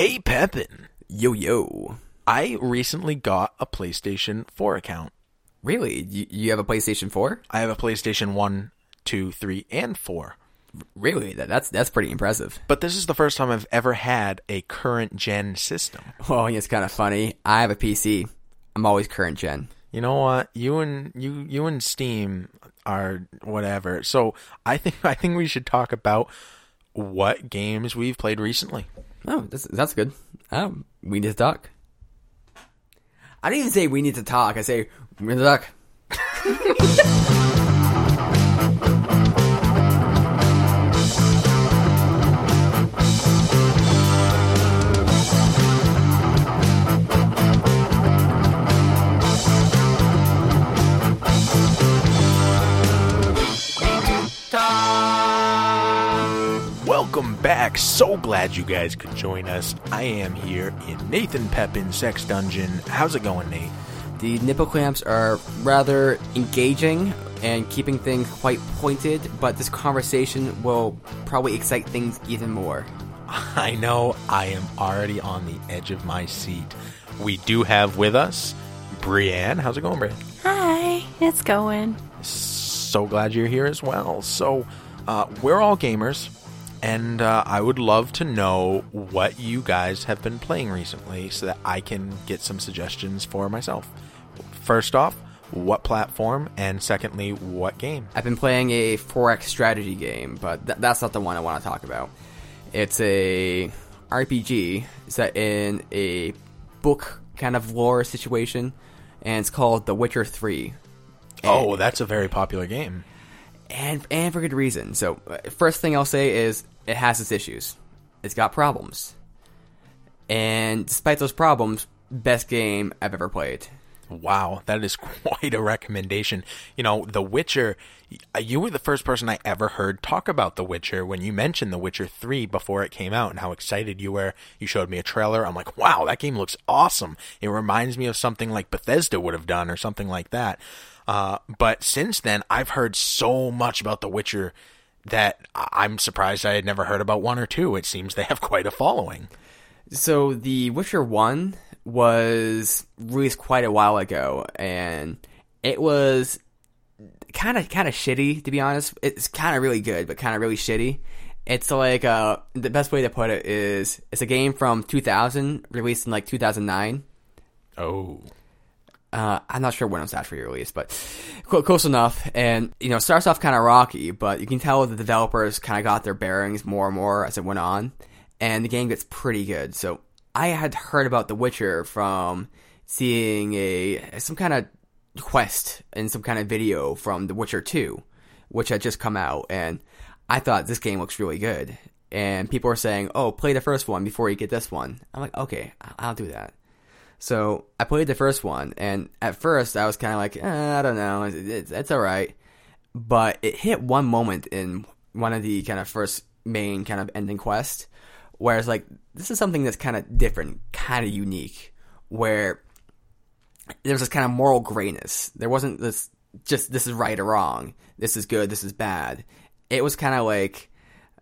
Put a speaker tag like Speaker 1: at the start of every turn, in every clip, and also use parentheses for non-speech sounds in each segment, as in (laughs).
Speaker 1: Hey, Pepin.
Speaker 2: Yo yo.
Speaker 1: I recently got a PlayStation 4 account.
Speaker 2: Really? You, you have a PlayStation 4?
Speaker 1: I have a PlayStation 1, 2, 3, and 4.
Speaker 2: Really? That, that's that's pretty impressive.
Speaker 1: But this is the first time I've ever had a current gen system.
Speaker 2: Oh, well, it's kind of funny. I have a PC. I'm always current gen.
Speaker 1: You know what? You and you you and Steam are whatever. So I think (laughs) I think we should talk about what games we've played recently.
Speaker 2: Oh, that's that's good. Um, we need to talk. I didn't even say we need to talk. I say we need to talk. (laughs)
Speaker 1: Welcome back. So glad you guys could join us. I am here in Nathan Pepin's Sex Dungeon. How's it going, Nate?
Speaker 2: The nipple clamps are rather engaging and keeping things quite pointed, but this conversation will probably excite things even more. (laughs)
Speaker 1: I know I am already on the edge of my seat. We do have with us Brienne. How's it going, Brienne?
Speaker 3: Hi, it's going.
Speaker 1: So glad you're here as well. So, uh, we're all gamers, and uh, I would love to know what you guys have been playing recently so that I can get some suggestions for myself. First off, what platform, and secondly, what game?
Speaker 2: I've been playing a 4X strategy game, but th- that's not the one I want to talk about. It's a RPG set in a book kind of lore situation, and it's called The Witcher 3.
Speaker 1: Oh, that's a very popular game.
Speaker 2: And and for good reason. So, uh, first thing I'll say is it has its issues. It's got problems, and despite those problems, best game I've ever played.
Speaker 1: Wow, that is (laughs) quite a recommendation. You know, The Witcher, you were the first person I ever heard talk about The Witcher when you mentioned The Witcher 3 before it came out and how excited you were. You showed me a trailer. I'm like, wow, that game looks awesome. It reminds me of something like Bethesda would have done or something like that. Uh, but since then, I've heard so much about The Witcher that I'm surprised I had never heard about one or two. It seems they have (laughs) quite a following.
Speaker 2: So, The Witcher One was released quite a while ago, and it was kind of kind of shitty to be honest. It's kind of really good, but kind of really shitty. It's like uh, the best way to put it is it's a game from 2000, released in like 2009.
Speaker 1: Oh.
Speaker 2: Uh, I'm not sure when it was actually released, but close enough. And you know, it starts off kind of rocky, but you can tell the developers kind of got their bearings more and more as it went on, and the game gets pretty good. So I had heard about The Witcher from seeing a some kind of quest and some kind of video from The Witcher 2, which had just come out, and I thought this game looks really good. And people were saying, "Oh, play the first one before you get this one." I'm like, "Okay, I'll do that." So I played the first one, and at first I was kind of like, eh, I don't know, it's, it's, it's all right. But it hit one moment in one of the kind of first main kind of ending quest, where it's like, this is something that's kind of different, kind of unique, where there's this kind of moral grayness. There wasn't this just this is right or wrong, this is good, this is bad. It was kind of like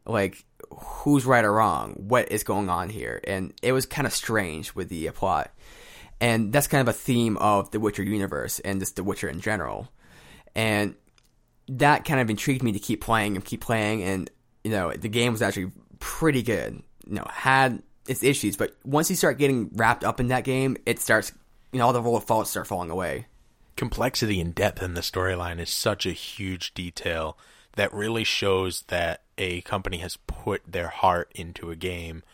Speaker 2: like who's right or wrong, what is going on here, and it was kind of strange with the plot, and that's kind of a theme of the Witcher universe and just the Witcher in general, and that kind of intrigued me to keep playing and keep playing, and you know the game was actually pretty good. You know, had its issues, but once you start getting wrapped up in that game, it starts, you know, all the roll of faults start falling away.
Speaker 1: complexity and depth in the storyline is such a huge detail that really shows that a company has put their heart into a game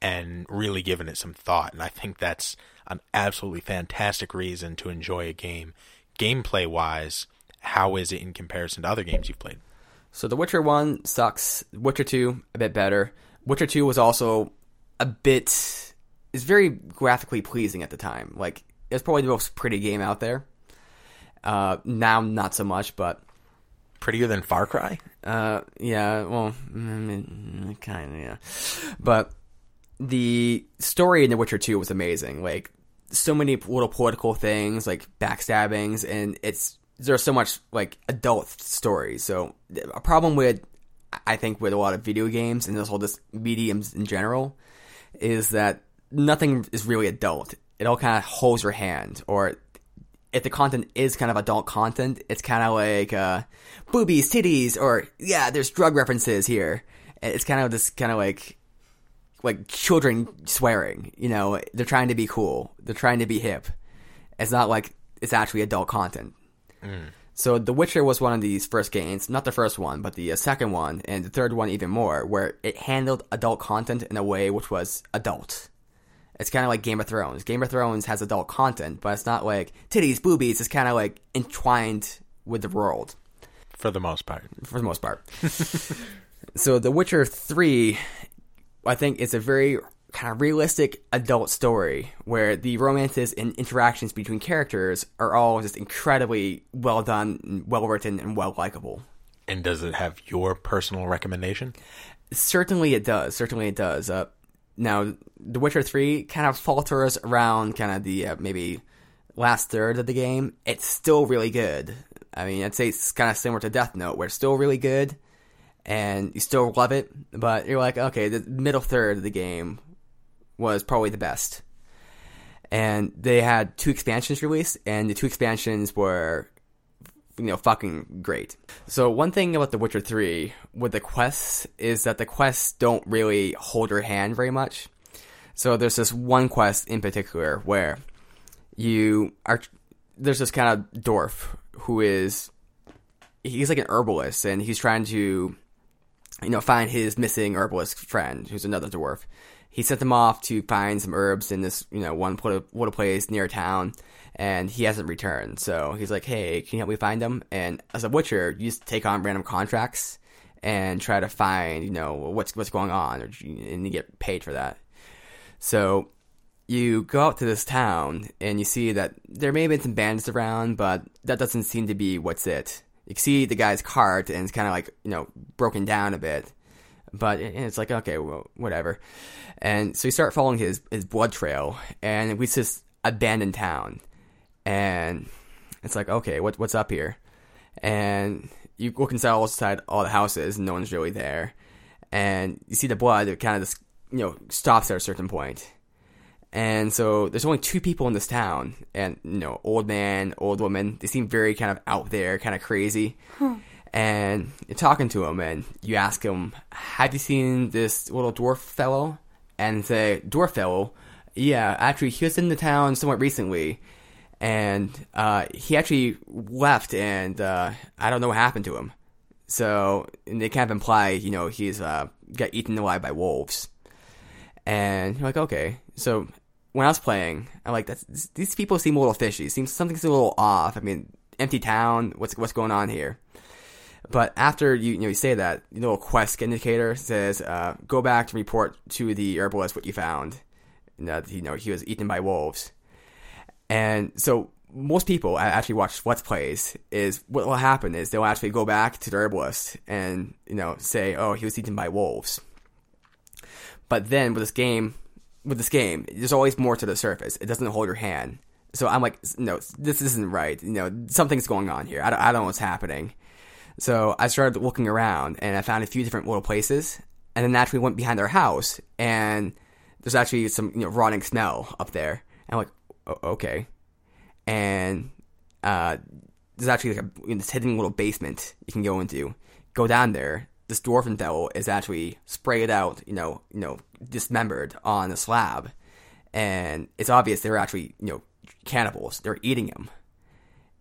Speaker 1: and really given it some thought. And I think that's an absolutely fantastic reason to enjoy a game. Gameplay wise, how is it in comparison to other games you've played?
Speaker 2: So The Witcher 1 sucks. Witcher 2, a bit better. Witcher 2 was also a bit. is very graphically pleasing at the time. Like, it was probably the most pretty game out there. Uh, now, not so much, but.
Speaker 1: Prettier than Far Cry?
Speaker 2: Uh, yeah, well, I mean, kind of, yeah. But the story in The Witcher 2 was amazing. Like, so many little political things, like backstabbings, and it's there's so much like adult stories. So a problem with I think with a lot of video games and this whole just mediums in general is that nothing is really adult. It all kind of holds your hand, or if the content is kind of adult content, it's kind of like uh, boobies, titties, or yeah, there's drug references here. It's kind of this kind of like like children swearing. You know, they're trying to be cool. They're trying to be hip. It's not like it's actually adult content. So The Witcher was one of these first games, not the first one, but the uh, second one, and the third one even more, where it handled adult content in a way which was adult. It's kind of like Game of Thrones. Game of Thrones has adult content, but it's not like titties, boobies. It's kind of like entwined with the world
Speaker 1: For the most part.
Speaker 2: for the most part. (laughs) so The Witcher 3, I think, is a very kind of realistic adult story where the romances and interactions between characters are all just incredibly well done, well written, and well likable.
Speaker 1: And does it have your personal recommendation?
Speaker 2: Certainly it does. Certainly it does. Uh, now, The Witcher 3 kind of falters around kind of the uh, maybe last third of the game. It's still really good. I mean, I'd say it's kind of similar to Death Note, where it's still really good and you still love it, but you're like, okay, the middle third of the game was probably the best. And they had two expansions released, and the two expansions were you know, fucking great. So one thing about The Witcher 3 with the quests is that the quests don't really hold your hand very much. So there's this one quest in particular where you are there's this kind of dwarf who is he's like an herbalist and he's trying to you know find his missing herbalist friend who's another dwarf. He sent them off to find some herbs in this you know one little place near town and he hasn't returned. So he's like, "Hey, can you help me find them?" And as a witcher, you just take on random contracts and try to find, you know, what's what's going on, and you get paid for that. So you go out to this town and you see that there may have been some bandits around, but that doesn't seem to be what's it. You see the guy's cart and it's kind of like you know broken down a bit, but it's like okay, well, whatever. And so you start following his his blood trail, and we just this abandoned town and it's like, okay, what what's up here? And you look inside all inside all the houses, and no one's really there. And you see the blood; it kind of just you know stops at a certain point. And so there's only two people in this town, and you know, old man, old woman. They seem very kind of out there, kind of crazy. And you're talking to him, and you ask him, "Have you seen this little dwarf fellow?" And say, "Dwarf fellow." Yeah, actually, he was in the town somewhat recently, and uh, he actually left, and uh, I don't know what happened to him. So they kind of imply, you know, he's uh, got eaten alive by wolves. And you're like, okay. So when I was playing, I'm like, that's, these people seem a little fishy. Seems something's a little off. I mean, empty town. What's what's going on here? But after you you know you say that, the little quest indicator says, uh, go back to report to the herbalist what you found. And that you know he was eaten by wolves. And so most people actually watch Let's Plays is what will happen is they'll actually go back to the herbalist and you know say, oh, he was eaten by wolves. But then with this game, with this game, there's always more to the surface. It doesn't hold your hand. So I'm like, no, this isn't right. You know, something's going on here. I don't, I don't know what's happening. So I started looking around and I found a few different little places, and then naturally went behind their house and there's actually some you know rotting smell up there. And I'm like, okay, and uh, there's actually like a you know, this hidden little basement you can go into. Go down there. This dwarven fellow is actually sprayed out, you know, you know, dismembered on a slab, and it's obvious they're actually you know cannibals. They're eating him,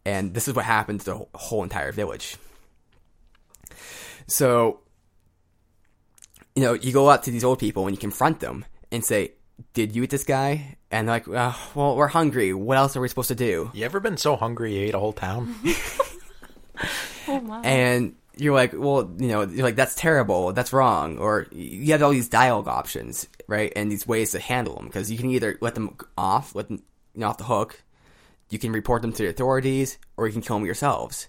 Speaker 2: and this is what happened to the whole entire village. So, you know, you go up to these old people and you confront them and say, "Did you eat this guy?" And they're like, uh, "Well, we're hungry. What else are we supposed to do?"
Speaker 1: You ever been so hungry you ate a whole town? (laughs) (laughs)
Speaker 3: Oh my.
Speaker 2: And you're like, "Well, you know, you're like that's terrible. That's wrong." Or you have all these dialogue options, right? And these ways to handle them because you can either let them off, let them you know, off the hook. You can report them to the authorities, or you can kill them yourselves.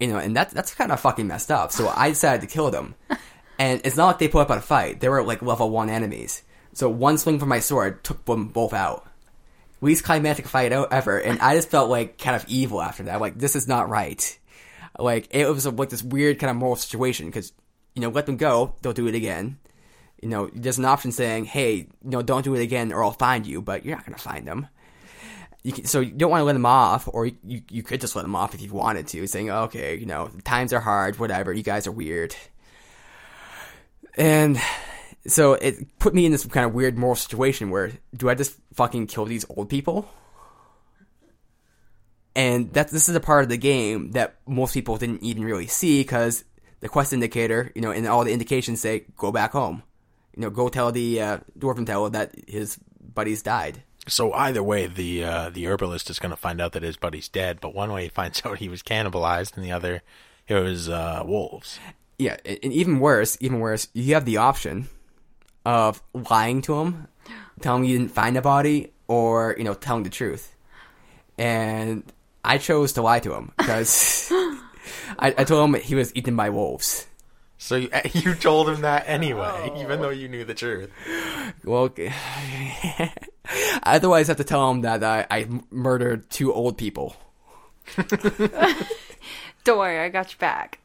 Speaker 2: You know, and that that's kind of fucking messed up. So I decided to kill them. And it's not like they put up a fight. They were like level one enemies. So one swing from my sword took them both out. Least climactic fight ever, and I just felt like kind of evil after that. Like this is not right. Like it was like this weird kind of moral situation because you know let them go, they'll do it again. You know, there's an option saying, "Hey, you know, don't do it again, or I'll find you." But you're not going to find them. You can, so you don't want to let them off, or you you could just let them off if you wanted to, saying, "Okay, you know, times are hard, whatever. You guys are weird." And so it put me in this kind of weird moral situation where do I just fucking kill these old people? And that this is a part of the game that most people didn't even really see because the quest indicator, you know, and all the indications say go back home. You know, go tell the uh, dwarven fellow that his buddies died.
Speaker 1: So either way, the uh, the herbalist is going to find out that his buddy's dead. But one way he (laughs) finds out he was cannibalized, and the other it was uh, wolves.
Speaker 2: Yeah, and even worse, even worse, you have the option of lying to him, telling him you didn't find the body, or you know, telling the truth. And I chose to lie to him because (laughs) I, I told him he was eaten by wolves.
Speaker 1: So you, (laughs) you told him that anyway, even though you knew the truth.
Speaker 2: Well, (laughs) otherwise, I have to tell him that I, I murdered two old people. (laughs)
Speaker 3: Don't worry, I got your back.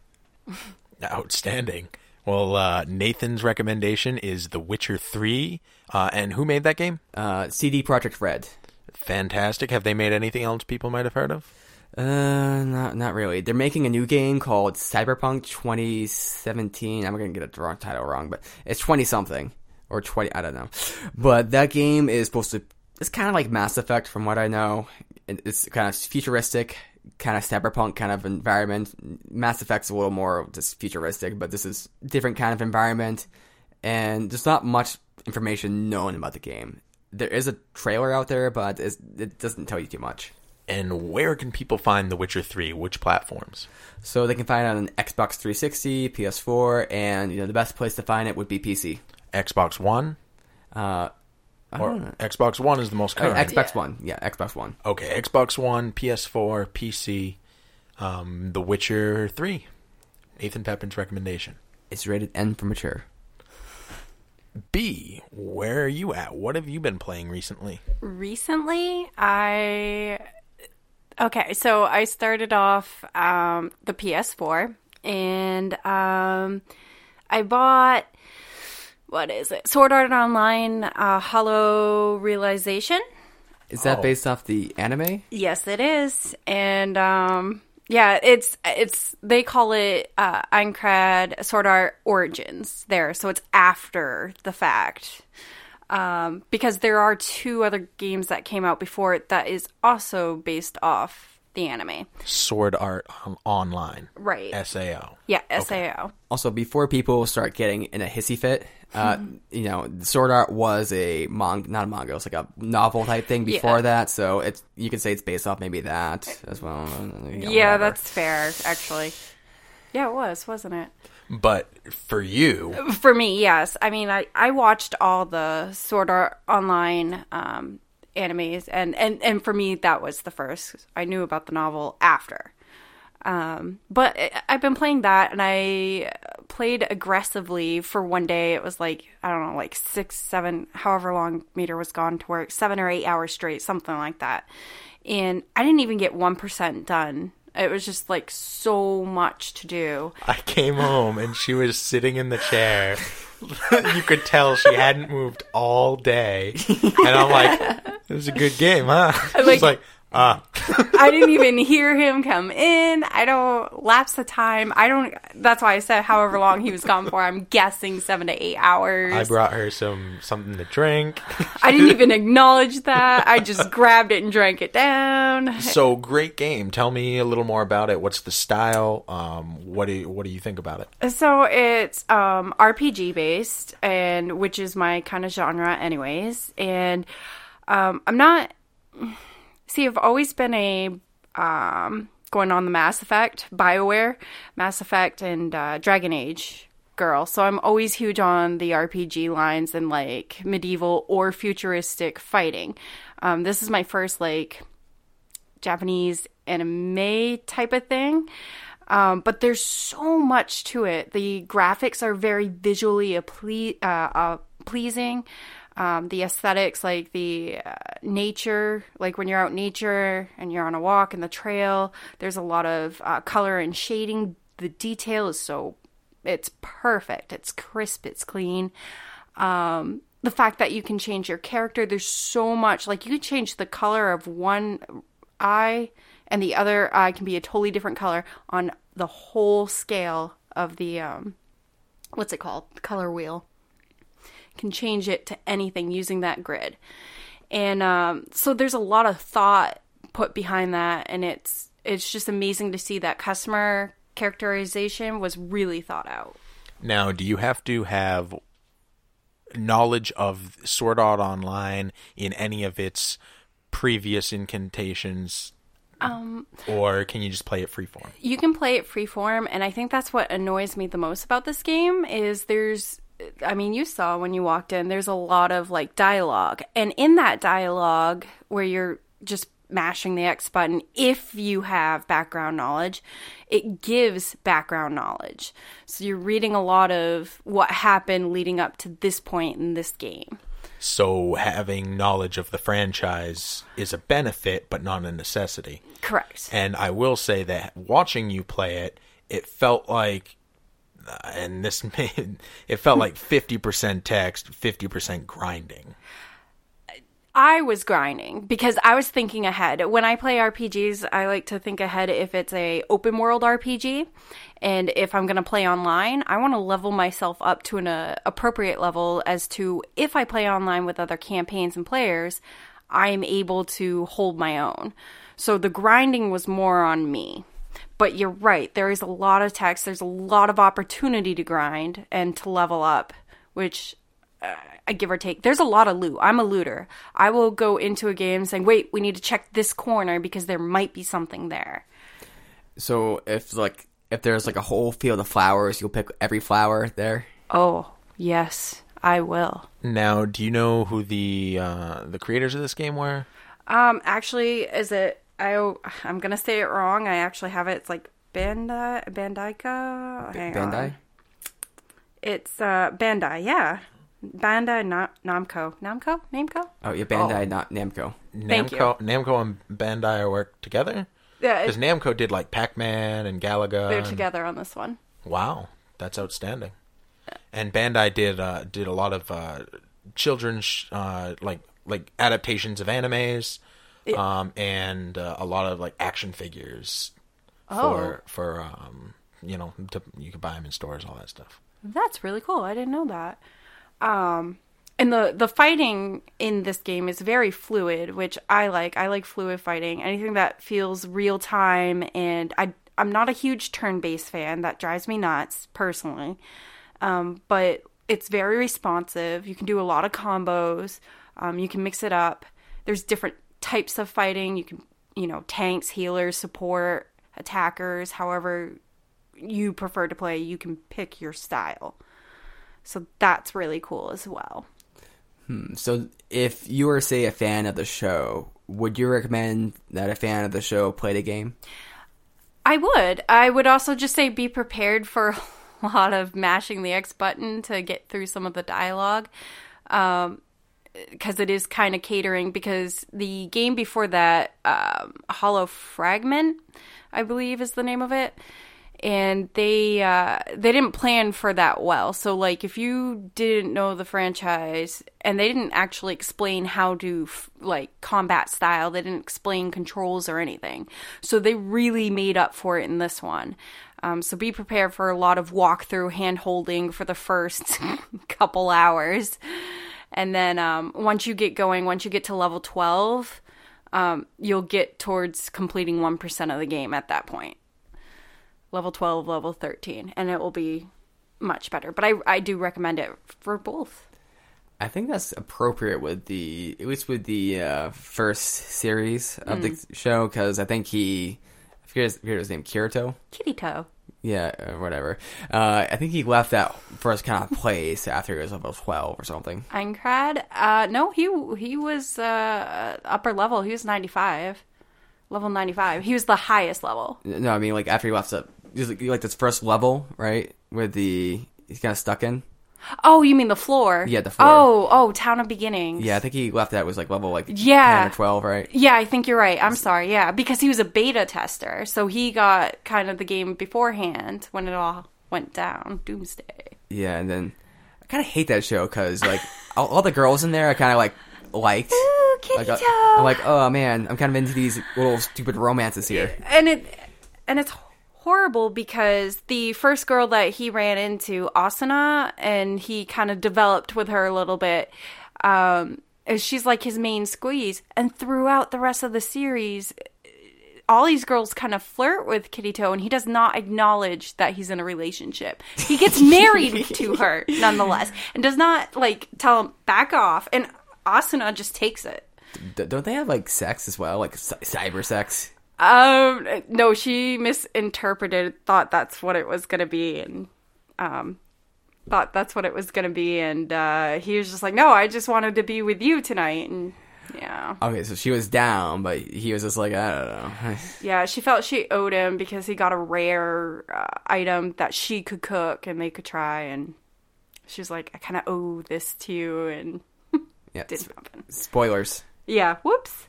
Speaker 1: Outstanding. Well, uh, Nathan's recommendation is The Witcher 3. Uh, and who made that game?
Speaker 2: Uh, CD Projekt Red.
Speaker 1: Fantastic. Have they made anything else people might have heard of?
Speaker 2: Uh, not not really. They're making a new game called Cyberpunk 2017. I'm gonna get the wrong title wrong, but it's 20 something or 20. I don't know. But that game is supposed to. It's kind of like Mass Effect, from what I know. It's kind of futuristic, kind of cyberpunk kind of environment. Mass Effect's a little more just futuristic, but this is different kind of environment. And there's not much information known about the game. There is a trailer out there, but it doesn't tell you too much.
Speaker 1: And where can people find The Witcher 3? Which platforms?
Speaker 2: So they can find it on Xbox 360, PS4, and you know the best place to find it would be PC.
Speaker 1: Xbox One?
Speaker 2: Uh, I
Speaker 1: Or
Speaker 2: don't know.
Speaker 1: Xbox One is the most
Speaker 2: Oh,
Speaker 1: current.
Speaker 2: Xbox One, yeah, Xbox One.
Speaker 1: Okay, Xbox One, PS4, PC, um, The Witcher 3. Nathan Pepin's recommendation.
Speaker 2: It's rated N for mature.
Speaker 1: B, where are you at? What have you been playing recently?
Speaker 3: Recently, I okay, so I started off um, the PS4 and um, I bought what is it? Sword Art Online uh, Hollow Realization.
Speaker 2: Is that
Speaker 1: Oh.
Speaker 2: based off the anime?
Speaker 3: Yes, it is, and um, yeah, it's it's they call it uh, Aincrad Sword Art Origins there, so it's after the fact. Um, because there are two other games that came out before it that is also based off the anime,
Speaker 1: Sword Art on- Online.
Speaker 3: right?
Speaker 1: SAO.
Speaker 3: Yeah, Sao.
Speaker 2: Also, before people start getting in a hissy fit, uh, you know, Sword Art was a manga, not a manga, it was like a novel type thing before
Speaker 3: Yeah.
Speaker 2: that. So it's you can say it's based off maybe that as well. You know,
Speaker 3: Yeah,
Speaker 2: whatever.
Speaker 3: that's fair, actually. Yeah, it was, wasn't it?
Speaker 1: But for you,
Speaker 3: For me, yes. I mean, I, I watched all the Sword Art Online um, animes, and, and, and for me, that was the first. I knew about the novel after. Um, but I've been playing that, and I played aggressively for one day. It was like, I don't know, like six, seven, however long Meader was gone to work, seven or eight hours straight, something like that. And I didn't even get 1% done. It was just like so much to do.
Speaker 1: I came home and she was sitting in the chair. (laughs) you could tell she hadn't moved all day. And I'm like, it was a good game, huh? (laughs) She's Like- ah.
Speaker 3: I didn't even hear him come in. I don't lapse the time. I don't. That's why I said however long he was gone for. I'm guessing seven to eight hours.
Speaker 1: I brought her some something to drink.
Speaker 3: I didn't even acknowledge that. I just grabbed it and drank it down.
Speaker 1: So great game. Tell me a little more about it. What's the style? Um, what do you, what do you think about it?
Speaker 3: So it's um, RPG based, and which is my kind of genre, anyways. And um, I'm not. See, I've always been a um, going on the Mass Effect, Bioware, Mass Effect, and uh, Dragon Age girl. So I'm always huge on the RPG lines and like medieval or futuristic fighting. Um, this is my first like Japanese anime type of thing. Um, but there's so much to it. The graphics are very visually ple- uh, uh, pleasing. Um, the aesthetics, like the uh, nature, like when you're out in nature and you're on a walk in the trail, there's a lot of uh, color and shading. The detail is so, it's perfect. It's crisp. It's clean. Um, the fact that you can change your character, there's so much. Like you can change the color of one eye, and the other eye can be a totally different color on the whole scale of the um, what's it called? Color wheel. Can change it to anything using that grid, and um, so there's a lot of thought put behind that, and it's it's just amazing to see that customer characterization was really thought out.
Speaker 1: Now, do you have to have knowledge of Sword Art Online in any of its previous incantations? Um, or can you just play it freeform?
Speaker 3: You can play it freeform, and I think that's what annoys me the most about this game is there's I mean, you saw when you walked in, there's a lot of like dialogue. And in that dialogue where you're just mashing the X button, if you have background knowledge, it gives background knowledge. So you're reading a lot of what happened leading up to this point in this game.
Speaker 1: So having knowledge of the franchise is a benefit, but not a necessity.
Speaker 3: Correct.
Speaker 1: And I will say that watching you play it, it felt like, and this (laughs) made, it felt like 50% text, 50% grinding.
Speaker 3: I was grinding because I was thinking ahead. When I play RPGs, I like to think ahead if it's a open world RPG and if I'm going to play online, I want to level myself up to an uh, appropriate level as to if I play online with other campaigns and players, I'm able to hold my own. So the grinding was more on me. But you're right, there is a lot of text, there's a lot of opportunity to grind and to level up, which uh, give or take. There's a lot of loot. I'm a looter. I will go into a game saying, "Wait, we need to check this corner because there might be something there."
Speaker 2: So if like if there's like a whole field of flowers, you'll pick every flower there.
Speaker 3: Oh yes, I will.
Speaker 1: Now, do you know who the uh, the creators of this game were?
Speaker 3: Um, actually, is it? I I'm gonna say it wrong. I actually have it. It's like Bandai Bandaika.
Speaker 2: B- Bandai. On.
Speaker 3: It's uh Bandai. Yeah. Bandai Na- Namco. Namco? Namco?
Speaker 2: Oh, yeah, Bandai, oh. not Namco.
Speaker 3: Thank
Speaker 1: Namco,
Speaker 3: you.
Speaker 1: Namco and Bandai are work together?
Speaker 3: Yeah.
Speaker 1: Because Namco did like Pac Man and Galaga.
Speaker 3: They're
Speaker 1: and...
Speaker 3: together on this one.
Speaker 1: Wow, that's outstanding. And Bandai did uh, did a lot of uh, children's uh, like like adaptations of animes, it... um, and uh, a lot of like action figures
Speaker 3: oh.
Speaker 1: for for um, you know to, you can buy them in stores, all that stuff.
Speaker 3: That's really cool. I didn't know that. Um, and the the fighting in this game is very fluid, which I like. I like fluid fighting. Anything that feels real time, and I I'm not a huge turn based fan. That drives me nuts personally. Um, but it's very responsive. You can do a lot of combos. Um, you can mix it up. There's different types of fighting. You can you know tanks, healers, support, attackers. However you prefer to play, you can pick your style. So that's really cool as well.
Speaker 2: Hmm. So if you were, say, a fan of the show, would you recommend that a fan of the show play the game?
Speaker 3: I would. I would also just say be prepared for (laughs) a lot of mashing the X button to get through some of the dialogue. Um, because it is kind of catering because the game before that um, hollow fragment i believe is the name of it and they uh, they didn't plan for that well. So like if you didn't know the franchise and they didn't actually explain how to f- like combat style, they didn't explain controls or anything. So they really made up for it in this one. Um, so be prepared for a lot of walkthrough hand holding for the first (laughs) couple hours, and then um, once you get going, once you get to level twelve. Um, you'll get towards completing 1% of the game at that point level 12, level 13, and it will be much better. But I, I do recommend it for both.
Speaker 2: I think that's appropriate with the, at least with the uh, first series of mm. the show, because I think he, I forget his, I forget his name, Kirito?
Speaker 3: Kirito.
Speaker 2: Yeah, or whatever. Uh, I think he left that first kind of place after he was level twelve or something.
Speaker 3: Aincrad? Uh, no, he he was uh, upper level. He was ninety five, level ninety five. He was the highest level.
Speaker 2: No, I mean like after he left the like this first level, right? Where the he's kind of stuck in.
Speaker 3: Oh, you mean the floor?
Speaker 2: Yeah, the floor.
Speaker 3: Oh, oh, Town of Beginnings.
Speaker 2: Yeah, I think he left that was like level like
Speaker 3: yeah.
Speaker 2: 10 or 12, right?
Speaker 3: Yeah, I think you're right. I'm sorry. Yeah, because he was a beta tester. So he got kind of the game beforehand when it all went down. Doomsday.
Speaker 2: Yeah, and then I kind of hate that show because like (laughs) all, all the girls in there, I kind of like liked.
Speaker 3: Ooh,
Speaker 2: Like, uh, I'm like, oh man, I'm kind of into these little stupid romances here.
Speaker 3: and it and it's horrible because the first girl that he ran into Asuna and he kind of developed with her a little bit um she's like his main squeeze and throughout the rest of the series all these girls kind of flirt with Kirito and he does not acknowledge that he's in a relationship. He gets (laughs) married to her nonetheless and does not like tell him back off and Asuna just takes it.
Speaker 2: D- don't they have like sex as well, like cy- cyber sex?
Speaker 3: Um, no, she misinterpreted, thought that's what it was gonna be, and um, thought that's what it was gonna be, and uh, he was just like, "No, I just wanted to be with you tonight," and yeah,
Speaker 2: Okay, so she was down, but he was just like, I don't know. (laughs)
Speaker 3: yeah, she felt she owed him because he got a rare uh, item that she could cook and they could try, and she was like, "I kind of owe this to you," and (laughs)
Speaker 2: yeah.
Speaker 3: didn't happen.
Speaker 2: Spoilers.
Speaker 3: Yeah, whoops.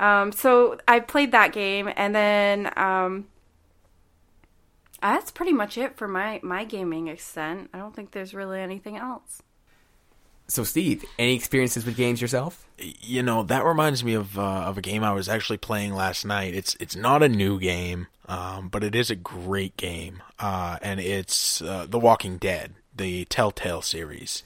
Speaker 3: Um, so I played that game, and then um, that's pretty much it for my my gaming extent. I don't think there's really anything else.
Speaker 2: So, Steve, any experiences with games yourself?
Speaker 1: you know that reminds me of uh, of a game I was actually playing last night. It's it's not a new game, um, but it is a great game, uh, and it's uh, The Walking Dead, the Telltale series.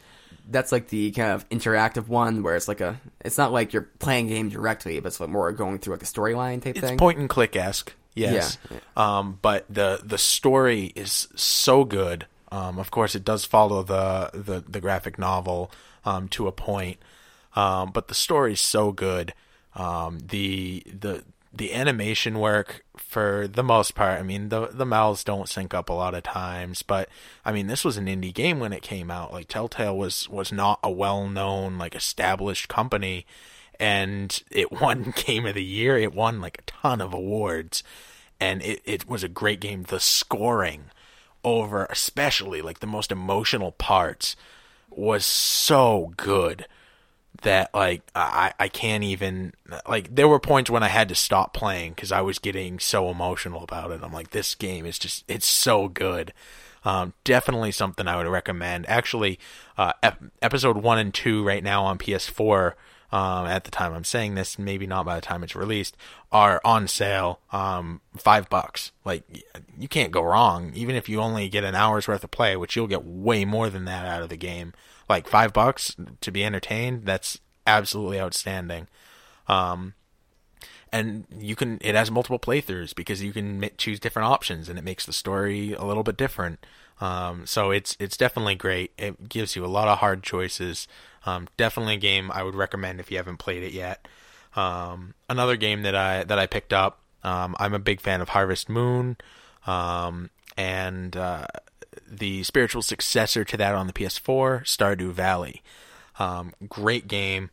Speaker 2: That's like the kind of interactive one where it's like a. It's not like you're playing game directly, but it's like more going through like a storyline type
Speaker 1: It's
Speaker 2: thing.
Speaker 1: point and click esque, yes.
Speaker 2: Yeah,
Speaker 1: Um, but the the story is so good. Um, of course, it does follow the the, the graphic novel um, to a point, um, but the story is so good. Um, the the the animation work for the most part. I mean, the the mouths don't sync up a lot of times, but I mean, this was an indie game when it came out. Like Telltale was was not a well known like established company and it (laughs) won game of the year. It won like a ton of awards, and it, it was a great game. The scoring over, especially like the most emotional parts, was so good that like I I can't even like there were points when I had to stop playing because I was getting so emotional about it. I'm like, this game is just it's so good. Um, definitely something I would recommend. Actually, uh, ep- episode one and two right now on PS4. Um, at the time I'm saying this, maybe not by the time it's released, are on sale. Um, five bucks. Like you can't go wrong. Even if you only get an hour's worth of play, which you'll get way more than that out of the game. Like five bucks to be entertained. That's absolutely outstanding. Um, and you can it has multiple playthroughs because you can choose different options and it makes the story a little bit different um, so it's it's definitely great. It gives you a lot of hard choices. Um, definitely a game i would recommend if you haven't played it yet. Um, another game that i that i picked up um, i'm a big fan of harvest moon um, and uh, the spiritual successor to that on the ps4 stardew valley. Um, great game.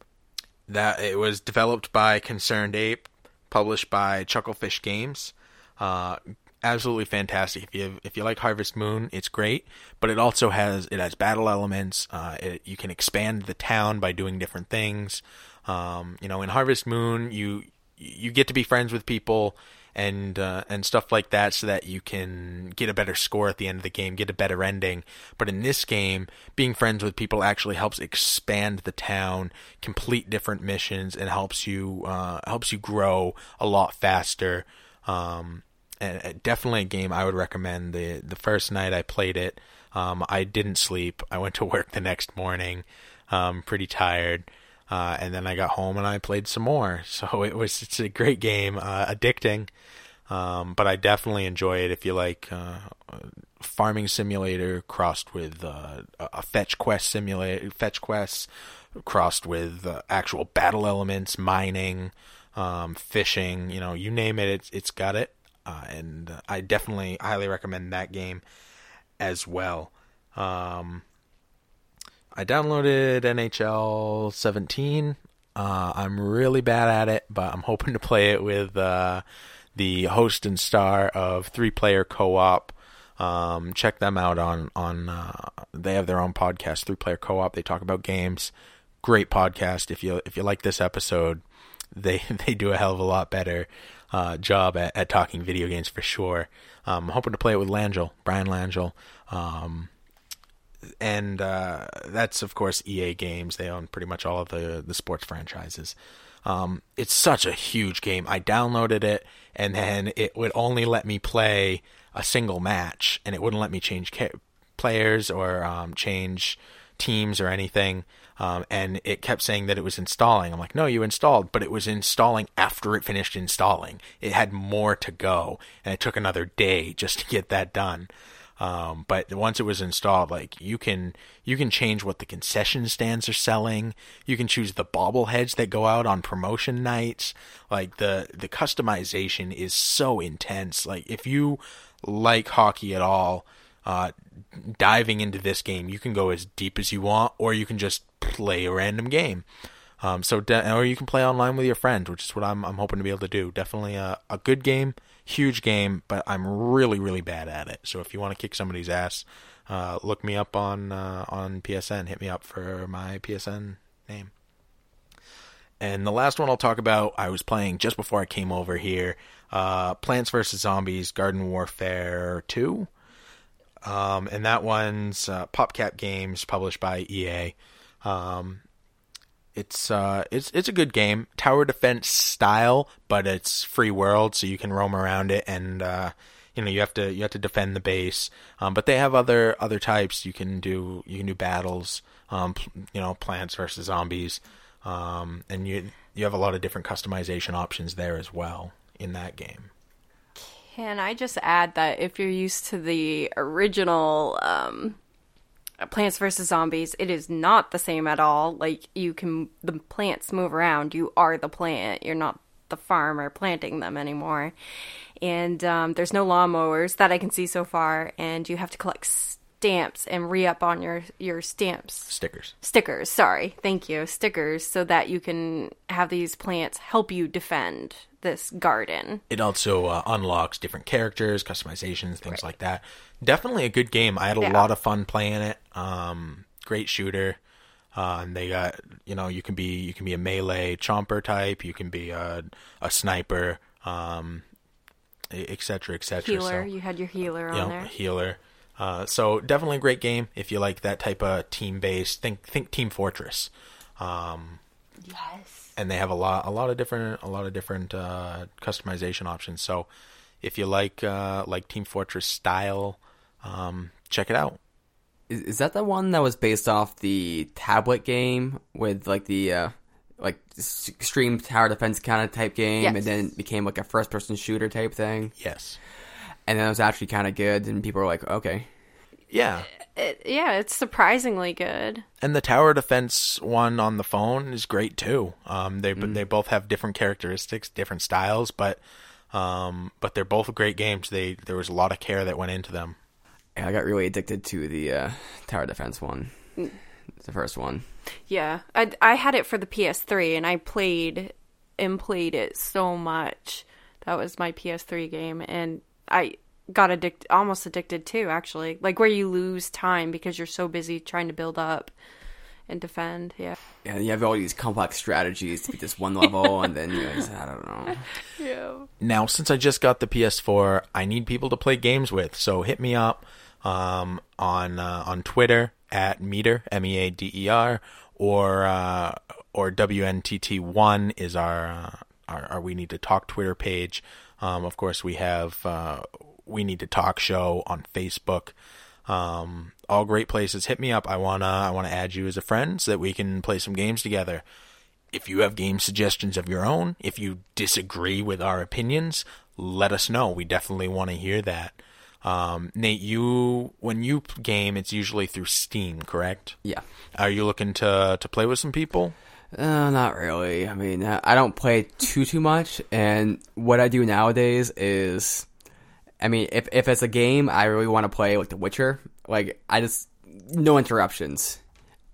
Speaker 1: That it was developed by Concerned Ape, published by Chucklefish Games. Uh, absolutely fantastic. If you if you like Harvest Moon, it's great. But it also has it has battle elements. Uh, it, you can expand the town by doing different things. Um, you know, in Harvest Moon, you you get to be friends with people and uh, and stuff like that, so that you can get a better score at the end of the game, get a better ending. But in this game, being friends with people actually helps expand the town, complete different missions, and helps you uh, helps you grow a lot faster. Um, uh, definitely a game I would recommend. the The first night I played it, um, I didn't sleep. I went to (laughs) work the next morning, um, pretty tired. Uh, and then I got home and I played some more. (laughs) So it was it's a great game, uh, addicting. Um, but I definitely enjoy it if you like uh, farming simulator crossed with uh, a fetch quest simulator, fetch quests crossed with uh, actual battle elements, mining, um, fishing. You know, you name it, it's it's got it. Uh, and I definitely highly recommend that game as well. Um, I downloaded NHL 17. Uh, I'm really bad at it, but I'm (laughs) hoping to play it with uh, the host and star of Three Player Co-op. Um, check them out on on. Uh, they have their own podcast, Three Player Co-op. They talk about games. Great podcast. If you if you like this episode, (laughs) they they do a hell of a lot better uh, job at, at talking video games for sure. Um, I'm hoping to play it with Langell, Brian Langell. Um, and uh, that's of course EA Games. They own pretty much all of the the sports franchises. Um, it's such a huge game. I downloaded it, and then it would only let me play a single match, and it wouldn't let me change ca- players or um, change teams or anything. Um, and it kept saying that it was installing. I'm like, no, you installed, but it was installing after it finished installing. It had more to go, and it took another day just to get that done. Um, but once it was installed, like you can you can change what the concession stands are selling. You can choose the bobbleheads that go out on promotion nights. Like the the customization is so intense. Like if you like hockey at all, uh, diving into this game, you can go as deep as you want, or you can just play a random game. Um, so de- or you can play online with your friends, which is what I'm I'm hoping to be able to do. Definitely a, a good game, huge game, but I'm really really bad at it. So if you want to kick somebody's ass, uh, look me up on uh, on PSN. Hit me up for my PSN name. And the last one I'll talk about, I was playing just before I came over here. Uh, Plants vs Zombies: Garden Warfare Two. Um, and that one's uh, PopCap Games, published by EA. Um, it's uh, it's it's a good game, tower defense style, but it's free world, so you can roam around it, and uh, you know you have to you have to defend the base. Um, but they have other other types. You can do you can do battles. Um, you know, plants versus zombies, um, and you you have a lot of different customization options there as well in that game.
Speaker 3: Can I just add that if you're used to the original um, Plants vs Zombies, it is not the same at all. Like you can the plants move around. You are the plant. You're not the farmer planting them anymore. And um, there's no lawnmowers that I can see so far. And you have to collect stamps and re up on your your stamps
Speaker 1: Stickers.
Speaker 3: stickers. Sorry, thank you, stickers, so that you can have these plants help you defend this garden.
Speaker 1: it also uh, unlocks different characters, customizations, things like that. Definitely a good game. I had a
Speaker 3: Yeah.
Speaker 1: lot of fun playing it. Um, great shooter. Uh, and they got you know you can be you can be a melee chomper type. You can be a a sniper. Um, et cetera, et cetera.
Speaker 3: Healer,
Speaker 1: So,
Speaker 3: you had your healer on
Speaker 1: you know,
Speaker 3: there.
Speaker 1: healer. Uh, so definitely a great game if you like that type of team based. Think think Team Fortress. Um,
Speaker 3: Yes.
Speaker 1: and they have a lot a lot of different a lot of different uh, customization options. So if you like uh, like Team Fortress style, um, check it out.
Speaker 2: Is, is that the one that was based off the tablet game with like the uh, like extreme tower defense kind of type game,
Speaker 3: Yes.
Speaker 2: and then it became like a first person shooter type thing,
Speaker 1: Yes.
Speaker 2: And then it was actually kind of good, and people were like, okay,
Speaker 1: Yeah.
Speaker 3: It, yeah, it's surprisingly good.
Speaker 1: And the tower defense one on the phone is great too. Um, they they both have different characteristics, different styles, but um, but they're both great games. They there was a lot of care that went into them.
Speaker 2: yeah, I got really addicted to the uh, tower defense one,
Speaker 3: Mm.
Speaker 2: the first one.
Speaker 3: Yeah, I I had it for the PS3 and I played and played it so much. That was my PS3 game, and I got addicted, almost addicted too. Actually, like where you lose time because you're so busy trying to build up and defend. Yeah,
Speaker 2: Yeah, you have all these complex strategies to beat this one level, (laughs) and then you guys, I don't know.
Speaker 3: yeah.
Speaker 1: Now, since I just got the PS4, I need people to play games with. So hit me up um, on uh, on Twitter at meter m e a d e r or uh, or WNTT one is our, uh, our our we need to talk Twitter page. Um, of course, we have uh, we need to talk show on Facebook. Um, all great places. Hit me up. I wanna I wanna add you as a friend so that we can play some games together if you have game suggestions of your own, if you disagree with our opinions, let us know. We definitely want to hear that. Um, Nate, you when you game, it's usually through Steam, correct?
Speaker 2: Yeah.
Speaker 1: Are you looking to to play with some people?
Speaker 2: Uh, not really. I mean, uh, I don't play too too much, and what I do nowadays is, I mean, if if it's a game I really want to play, like The Witcher, like I just no interruptions.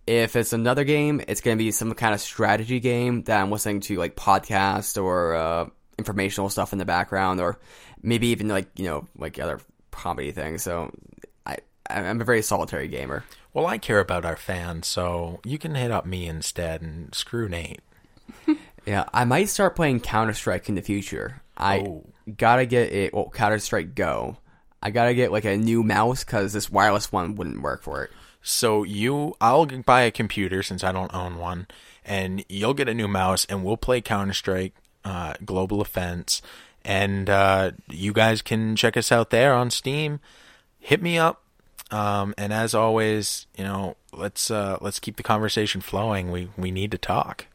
Speaker 2: If it's another game, it's gonna be some kind of strategy game that I'm listening to, like podcast or uh, informational stuff in the background, or maybe even like you know like other comedy things. So I I'm a very solitary gamer.
Speaker 1: Well, I care about our fans, so you can hit up me instead and screw Nate. (laughs)
Speaker 2: yeah, I might start playing Counter Strike in the future. I
Speaker 1: oh.
Speaker 2: gotta get it. Well, Counter Strike Go. I gotta get like a new mouse because this wireless one wouldn't work for it.
Speaker 1: So you, I'll buy a computer since I don't own one, and you'll get a new mouse, and we'll play Counter Strike uh, Global Offense, and uh, you guys can check us out there on Steam. Hit me up, um, and as always, you know, let's uh, let's keep the conversation flowing. We we need to talk.